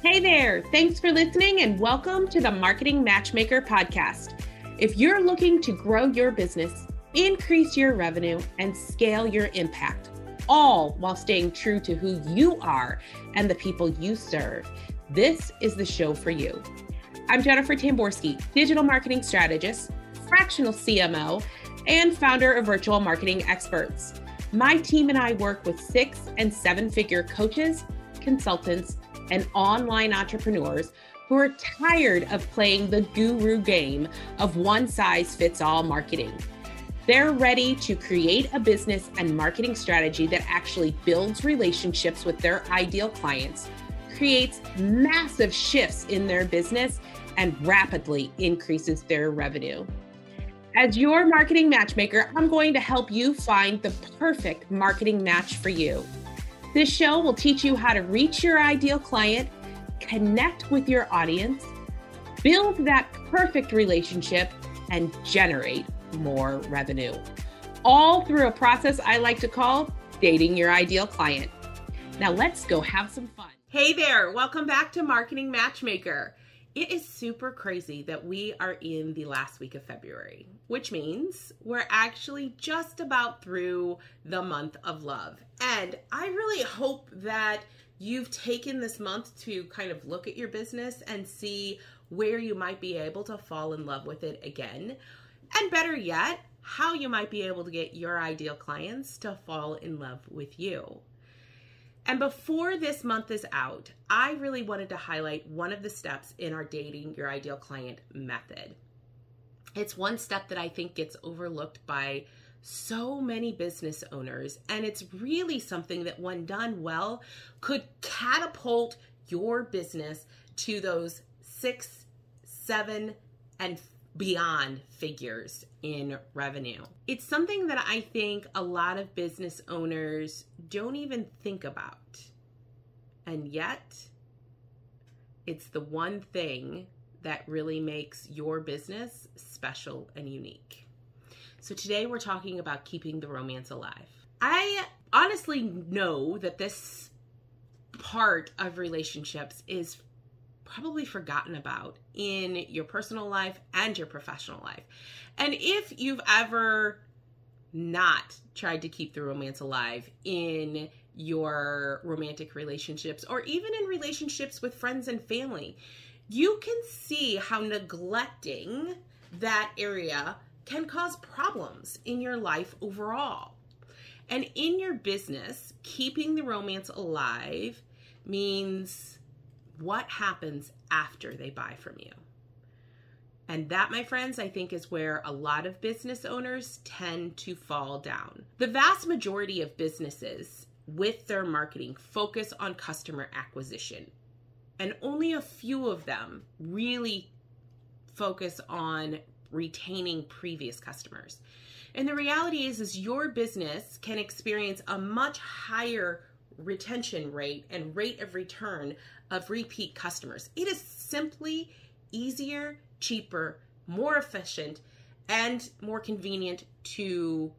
Hey there. Thanks for listening and welcome to the Marketing Matchmaker podcast. If you're looking to grow your business, increase your revenue, and scale your impact, all while staying true to who you are and the people you serve, this is the show for you. I'm Jennifer Tamborski, digital marketing strategist, fractional CMO, and founder of Virtual Marketing Experts. My team and I work with six and seven figure coaches, consultants, and online entrepreneurs who are tired of playing the guru game of one size fits all marketing. They're ready to create a business and marketing strategy that actually builds relationships with their ideal clients, creates massive shifts in their business, and rapidly increases their revenue. As your marketing matchmaker, I'm going to help you find the perfect marketing match for you. This show will teach you how to reach your ideal client, connect with your audience, build that perfect relationship, and generate more revenue. All through a process I like to call dating your ideal client. Now let's go have some fun. Hey there, welcome back to Marketing Matchmaker. It is super crazy that we are in the last week of February, which means we're actually just about through the month of love. And I really hope that you've taken this month to kind of look at your business and see where you might be able to fall in love with it again. And better yet, how you might be able to get your ideal clients to fall in love with you. And before this month is out, I really wanted to highlight one of the steps in our dating your ideal client method. It's one step that I think gets overlooked by so many business owners, and it's really something that, when done well, could catapult your business to those six, seven, and beyond figures in revenue. It's something that I think a lot of business owners don't even think about. And yet, it's the one thing that really makes your business special and unique. So, today we're talking about keeping the romance alive. I honestly know that this part of relationships is probably forgotten about in your personal life and your professional life. And if you've ever not tried to keep the romance alive in your romantic relationships or even in relationships with friends and family, you can see how neglecting that area can cause problems in your life overall. And in your business, keeping the romance alive means what happens after they buy from you. And that, my friends, I think is where a lot of business owners tend to fall down. The vast majority of businesses with their marketing focus on customer acquisition, and only a few of them really focus on retaining previous customers. And the reality is is your business can experience a much higher retention rate and rate of return of repeat customers. It is simply easier, cheaper, more efficient, and more convenient to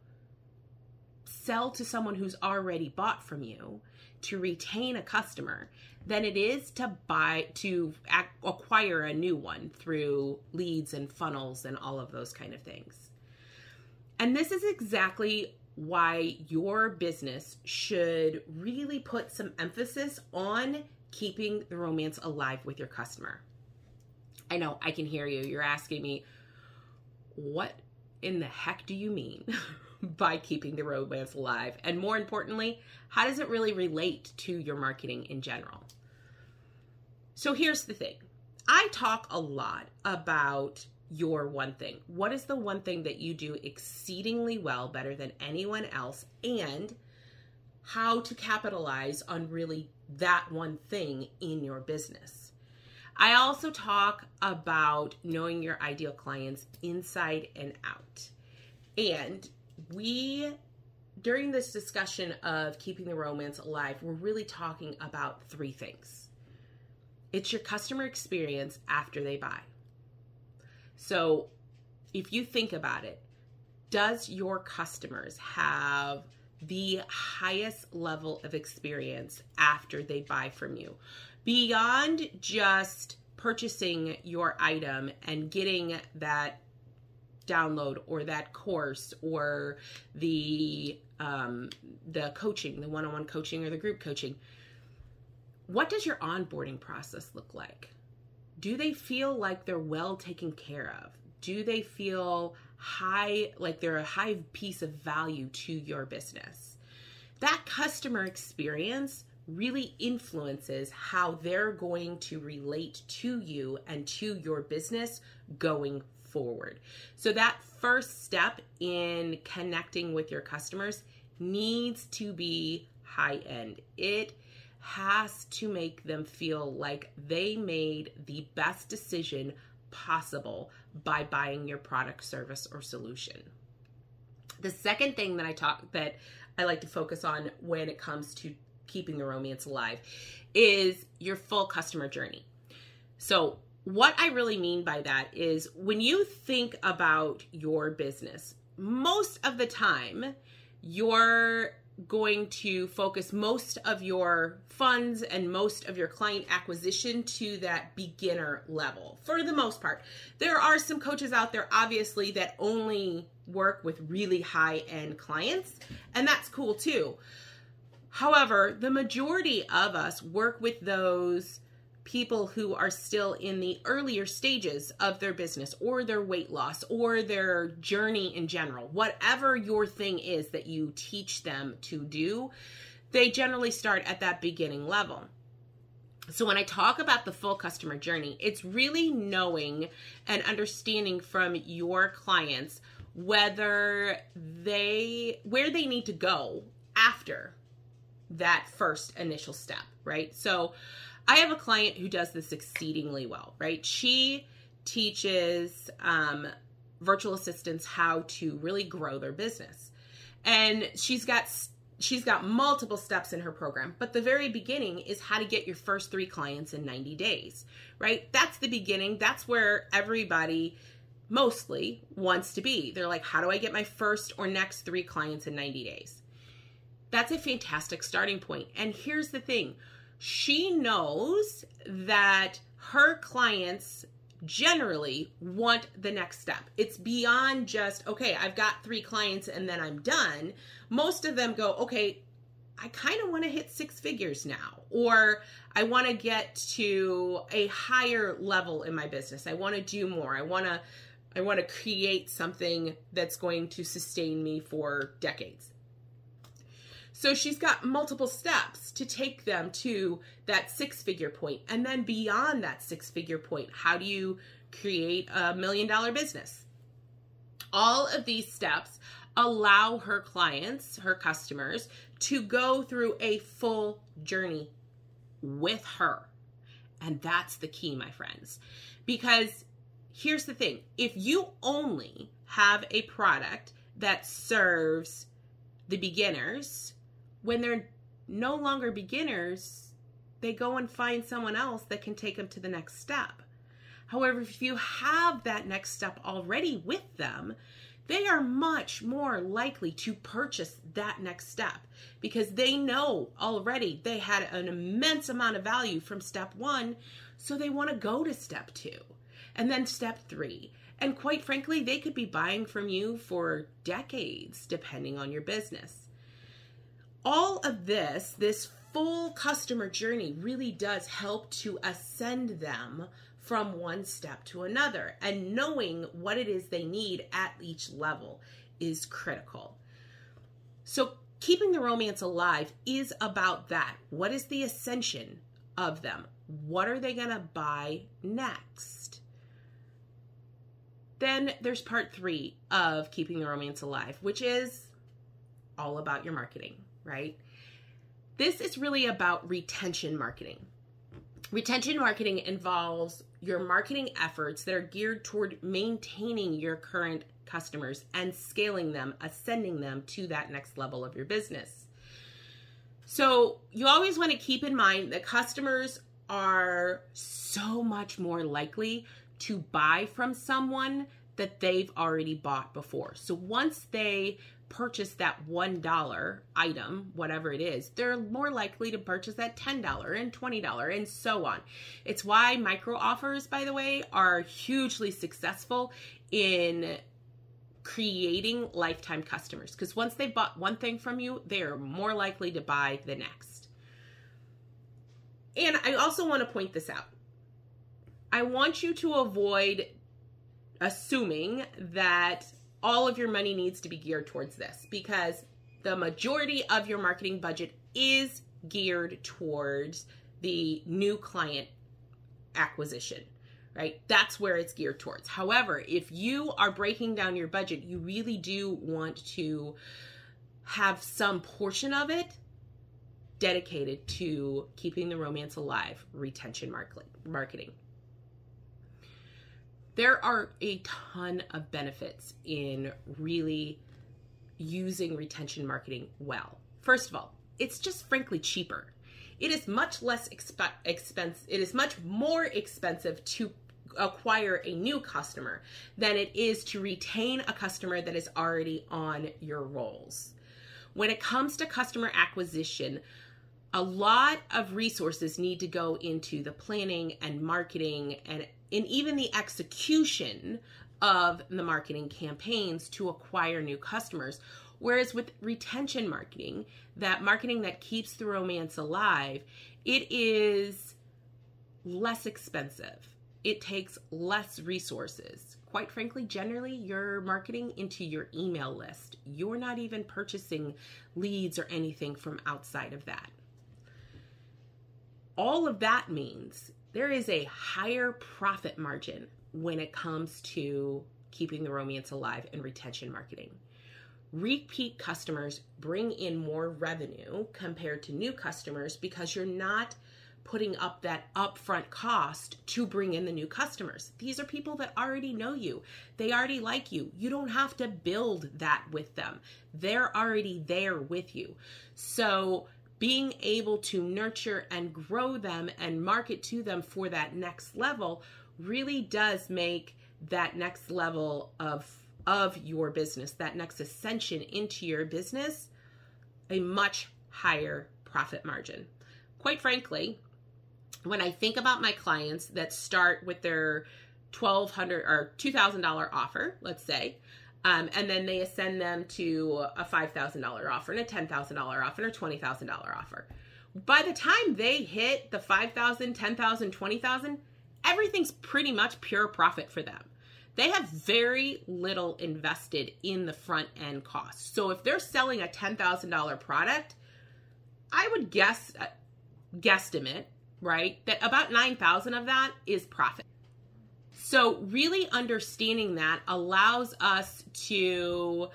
sell to someone who's already bought from you to retain a customer than it is to buy to acquire a new one through leads and funnels and all of those kind of things. And this is exactly why your business should really put some emphasis on keeping the romance alive with your customer. I know I can hear you. You're asking me, what in the heck do you mean by keeping the romance alive? And more importantly, how does it really relate to your marketing in general? So here's the thing I talk a lot about your one thing. What is the one thing that you do exceedingly well, better than anyone else, and how to capitalize on really that one thing in your business? I also talk about knowing your ideal clients inside and out. And we, during this discussion of keeping the romance alive, we're really talking about three things it's your customer experience after they buy so if you think about it, does your customers have the highest level of experience after they buy from you? beyond just purchasing your item and getting that download or that course or the um, the coaching, the one-on-one coaching or the group coaching. What does your onboarding process look like? Do they feel like they're well taken care of? Do they feel high, like they're a high piece of value to your business? That customer experience really influences how they're going to relate to you and to your business going forward. So, that first step in connecting with your customers needs to be high end. It has to make them feel like they made the best decision possible by buying your product, service, or solution. The second thing that I talk that I like to focus on when it comes to keeping the romance alive is your full customer journey. So, what I really mean by that is when you think about your business, most of the time you're going to focus most of your funds and most of your client acquisition to that beginner level for the most part. There are some coaches out there, obviously, that only work with really high end clients, and that's cool too. However, the majority of us work with those people who are still in the earlier stages of their business or their weight loss or their journey in general. Whatever your thing is that you teach them to do, they generally start at that beginning level. So, when I talk about the full customer journey, it's really knowing and understanding from your clients whether they, where they need to go after that first initial step, right? So, I have a client who does this exceedingly well, right? She teaches um, virtual assistants how to really grow their business. And she's got she's got multiple steps in her program, but the very beginning is how to get your first 3 clients in 90 days, right? That's the beginning. That's where everybody mostly wants to be. They're like, how do I get my first or next 3 clients in 90 days? That's a fantastic starting point. And here's the thing she knows that her clients generally want the next step. It's beyond just, okay, I've got three clients and then I'm done. Most of them go, okay, I kind of want to hit six figures now, or I want to get to a higher level in my business. I want to do more. I want to I want to create something that's going to sustain me for decades. So she's got multiple steps to take them to that six figure point. And then beyond that six figure point, how do you create a million dollar business? All of these steps allow her clients, her customers, to go through a full journey with her. And that's the key, my friends. Because here's the thing if you only have a product that serves the beginners, when they're no longer beginners, they go and find someone else that can take them to the next step. However, if you have that next step already with them, they are much more likely to purchase that next step because they know already they had an immense amount of value from step one, so they want to go to step two and then step three. And quite frankly, they could be buying from you for decades, depending on your business all of this, this full customer journey really does help to ascend them from one step to another. And knowing what it is they need at each level is critical. So, keeping the romance alive is about that. What is the ascension of them? What are they going to buy next? Then there's part three of keeping the romance alive, which is all about your marketing right? This is really about retention marketing. Retention marketing involves your marketing efforts that are geared toward maintaining your current customers and scaling them, ascending them to that next level of your business. So, you always want to keep in mind that customers are so much more likely to buy from someone that they've already bought before. So, once they purchase that $1 item, whatever it is, they're more likely to purchase that $10 and $20 and so on. It's why micro offers, by the way, are hugely successful in creating lifetime customers because once they've bought one thing from you, they're more likely to buy the next. And I also want to point this out. I want you to avoid assuming that all of your money needs to be geared towards this because the majority of your marketing budget is geared towards the new client acquisition right? That's where it's geared towards. However, if you are breaking down your budget, you really do want to have some portion of it dedicated to keeping the romance alive, retention marketing. There are a ton of benefits in really using retention marketing well. First of all, it's just frankly cheaper. It is much less exp- expense. It is much more expensive to acquire a new customer than it is to retain a customer that is already on your rolls. When it comes to customer acquisition, a lot of resources need to go into the planning and marketing and, and even the execution of the marketing campaigns to acquire new customers. Whereas with retention marketing, that marketing that keeps the romance alive, it is less expensive it takes less resources. Quite frankly, generally, you're marketing into your email list. You're not even purchasing leads or anything from outside of that. All of that means there is a higher profit margin when it comes to keeping the romance alive and retention marketing. Repeat customers bring in more revenue compared to new customers because you're not putting up that upfront cost to bring in the new customers. These are people that already know you. They already like you. You don't have to build that with them. They're already there with you. So, being able to nurture and grow them and market to them for that next level really does make that next level of of your business, that next ascension into your business a much higher profit margin. Quite frankly, when I think about my clients that start with their twelve hundred or two thousand dollar offer, let's say, um, and then they ascend them to a five thousand dollar offer and a ten thousand dollar offer and a twenty thousand dollar offer. By the time they hit the 5,000, 10,000, 20,000, everything's pretty much pure profit for them. They have very little invested in the front end cost. So if they're selling a ten thousand dollar product, I would guess uh, guesstimate right? That about 9,000 of that is profit. So, really understanding that allows us to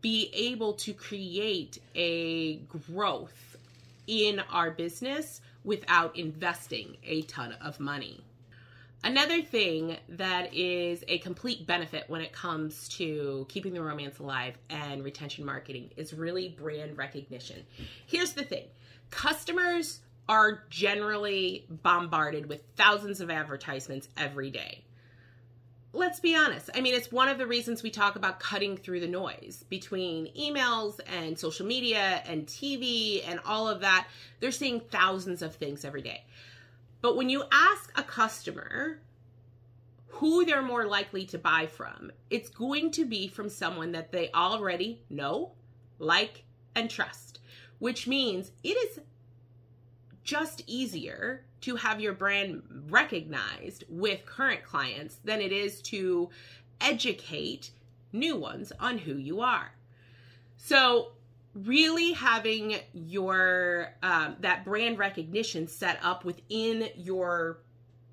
be able to create a growth in our business without investing a ton of money. Another thing that is a complete benefit when it comes to keeping the romance alive and retention marketing is really brand recognition. Here's the thing customers are generally bombarded with thousands of advertisements every day. Let's be honest. I mean, it's one of the reasons we talk about cutting through the noise between emails and social media and TV and all of that. They're seeing thousands of things every day. But when you ask a customer who they're more likely to buy from, it's going to be from someone that they already know, like, and trust, which means it is just easier to have your brand recognized with current clients than it is to educate new ones on who you are. So, really having your um, that brand recognition set up within your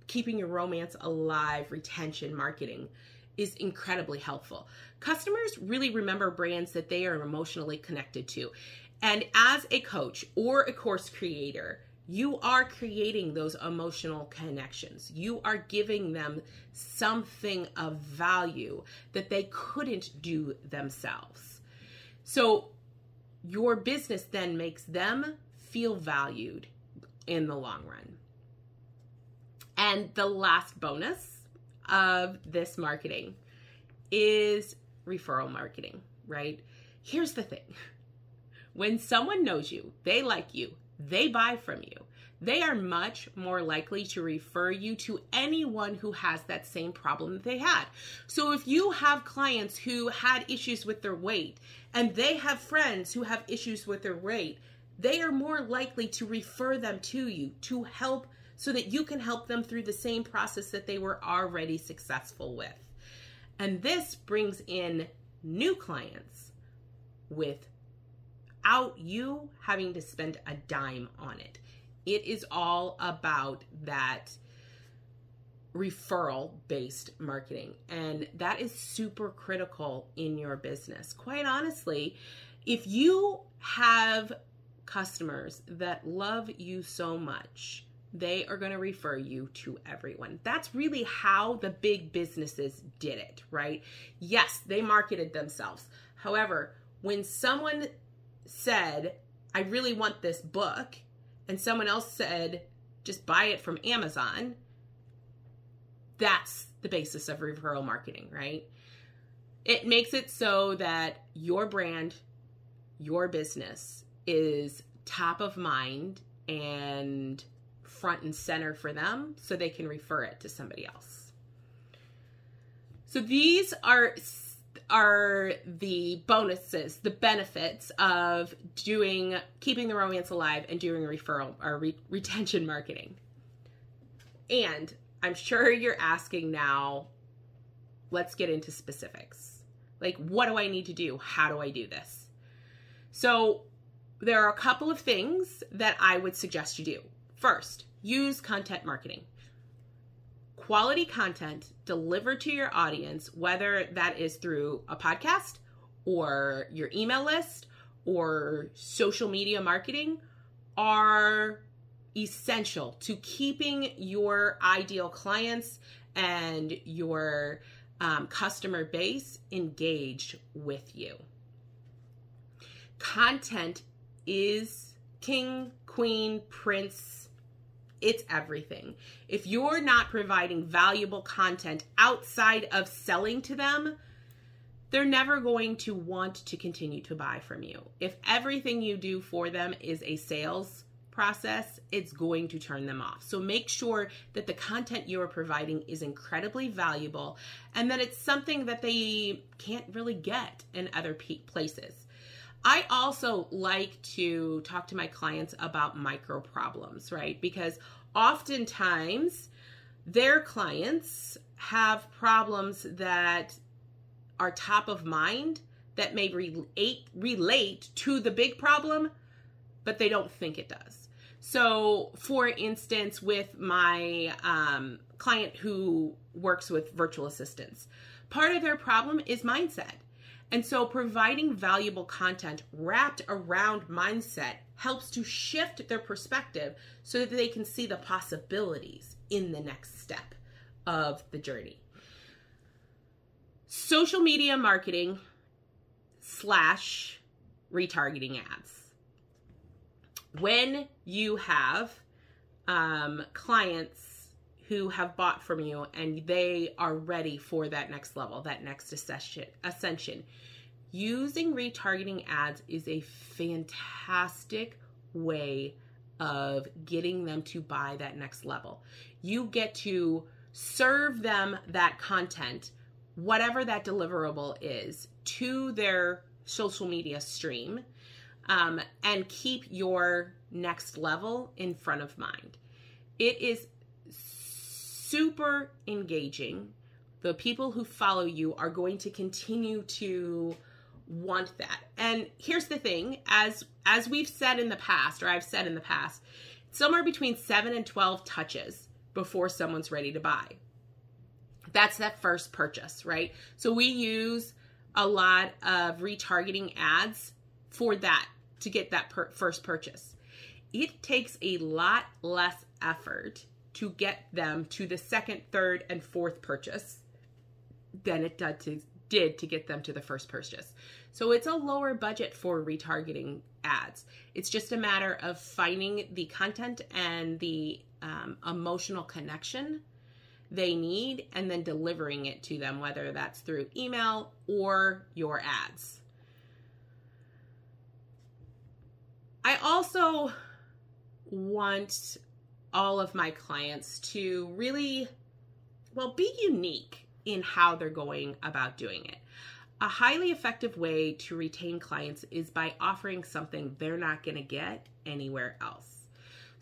keeping your romance alive retention marketing is incredibly helpful. Customers really remember brands that they are emotionally connected to. And as a coach or a course creator, you are creating those emotional connections. You are giving them something of value that they couldn't do themselves. So your business then makes them feel valued in the long run. And the last bonus of this marketing is referral marketing, right? Here's the thing when someone knows you, they like you, they buy from you, they are much more likely to refer you to anyone who has that same problem that they had. So if you have clients who had issues with their weight and they have friends who have issues with their weight, they are more likely to refer them to you to help so that you can help them through the same process that they were already successful with. And this brings in new clients without you having to spend a dime on it. It is all about that referral based marketing. And that is super critical in your business. Quite honestly, if you have customers that love you so much, they are going to refer you to everyone. That's really how the big businesses did it, right? Yes, they marketed themselves. However, when someone said, I really want this book, and someone else said, just buy it from Amazon, that's the basis of referral marketing, right? It makes it so that your brand, your business is top of mind and front and center for them so they can refer it to somebody else. So these are are the bonuses, the benefits of doing keeping the romance alive and doing referral or re- retention marketing. And I'm sure you're asking now, let's get into specifics. Like what do I need to do? How do I do this? So there are a couple of things that I would suggest you do. First, use content marketing quality content delivered to your audience, whether that is through a podcast or your email list or social media marketing, are essential to keeping your ideal clients and your um, customer base engaged with you. Content is king, queen, prince, it's everything. If you're not providing valuable content outside of selling to them, they're never going to want to continue to buy from you. If everything you do for them is a sales process, it's going to turn them off. So make sure that the content you're providing is incredibly valuable and that it's something that they can't really get in other places. I also like to talk to my clients about micro problems, right? Because oftentimes their clients have problems that are top of mind that may relate relate to the big problem, but they don't think it does. So, for instance, with my um, client who works with virtual assistants, part of their problem is mindset. And so providing valuable content wrapped around mindset helps to shift their perspective so that they can see the possibilities in the next step of the journey. Social media marketing slash retargeting ads. When you have um, clients who have bought from you and they are ready for that next level, that next ascension. Using retargeting ads is a fantastic way of getting them to buy that next level. You get to serve them that content, whatever that deliverable is, to their social media stream um, and keep your next level in front of mind. It is super engaging. The people who follow you are going to continue to want that. And here's the thing, as as we've said in the past or I've said in the past, somewhere between 7 and 12 touches before someone's ready to buy. That's that first purchase, right? So we use a lot of retargeting ads for that to get that per- first purchase. It takes a lot less effort to get them to the second, third, and fourth purchase than it did to, did to get them to the first purchase. So it's a lower budget for retargeting ads. It's just a matter of finding the content and the um, emotional connection they need and then delivering it to them, whether that's through email or your ads. I also want all of my clients to really, well, be unique in how they're going about doing it. A highly effective way to retain clients is by offering something they're not going to get anywhere else.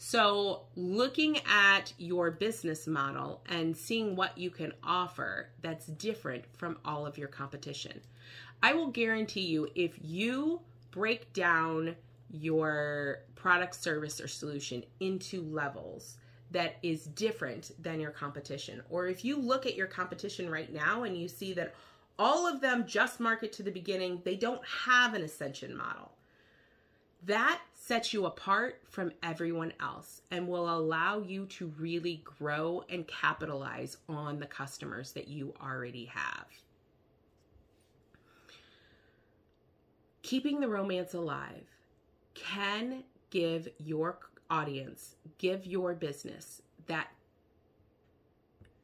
So, looking at your business model and seeing what you can offer that's different from all of your competition. I will guarantee you if you break down your product, service, or solution into levels that is different than your competition, or if you look at your competition right now and you see that all of them just market to the beginning. They don't have an ascension model. That sets you apart from everyone else and will allow you to really grow and capitalize on the customers that you already have. Keeping the romance alive can give your audience, give your business that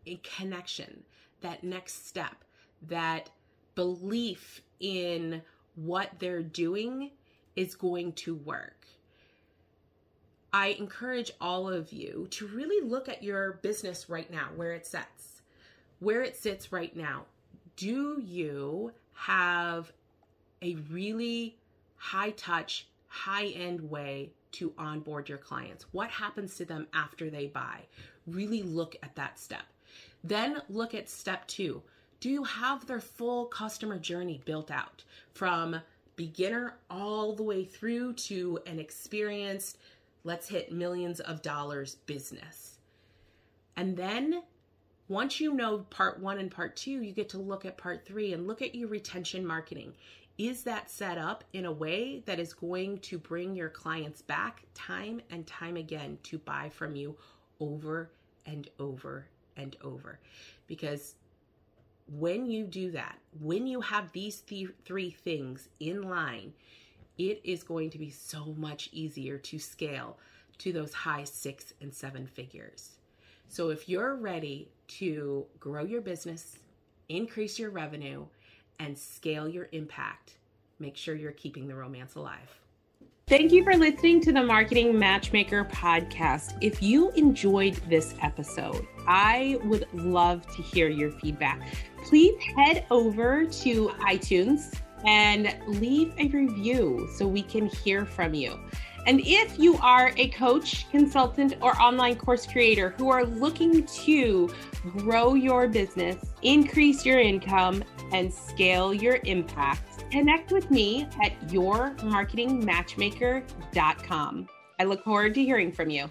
a connection, that next step, that belief in what they're doing is going to work. I encourage all of you to really look at your business right now, where it sits. Where it sits right now. Do you have a really high touch, high end way to onboard your clients? What happens to them after they buy? Really look at that step. Then look at step two do you have their full customer journey built out from beginner all the way through to an experienced, let's hit millions of dollars business? And then once you know part one and part two, you get to look at part three and look at your retention marketing. Is that set up in a way that is going to bring your clients back time and time again to buy from you over and over and over? Because when you do that, when you have these th- three things in line, it is going to be so much easier to scale to those high six and seven figures. So if you're ready to grow your business, increase your revenue, and scale your impact, make sure you're keeping the romance alive. Thank you for listening to the Marketing Matchmaker podcast. If you enjoyed this episode, I would love to hear your feedback. Please head over to iTunes and leave a review so we can hear from you. And if you are a coach, consultant, or online course creator who are looking to grow your business, increase your income, and scale your impact, connect with me at yourmarketingmatchmaker.com. I look forward to hearing from you.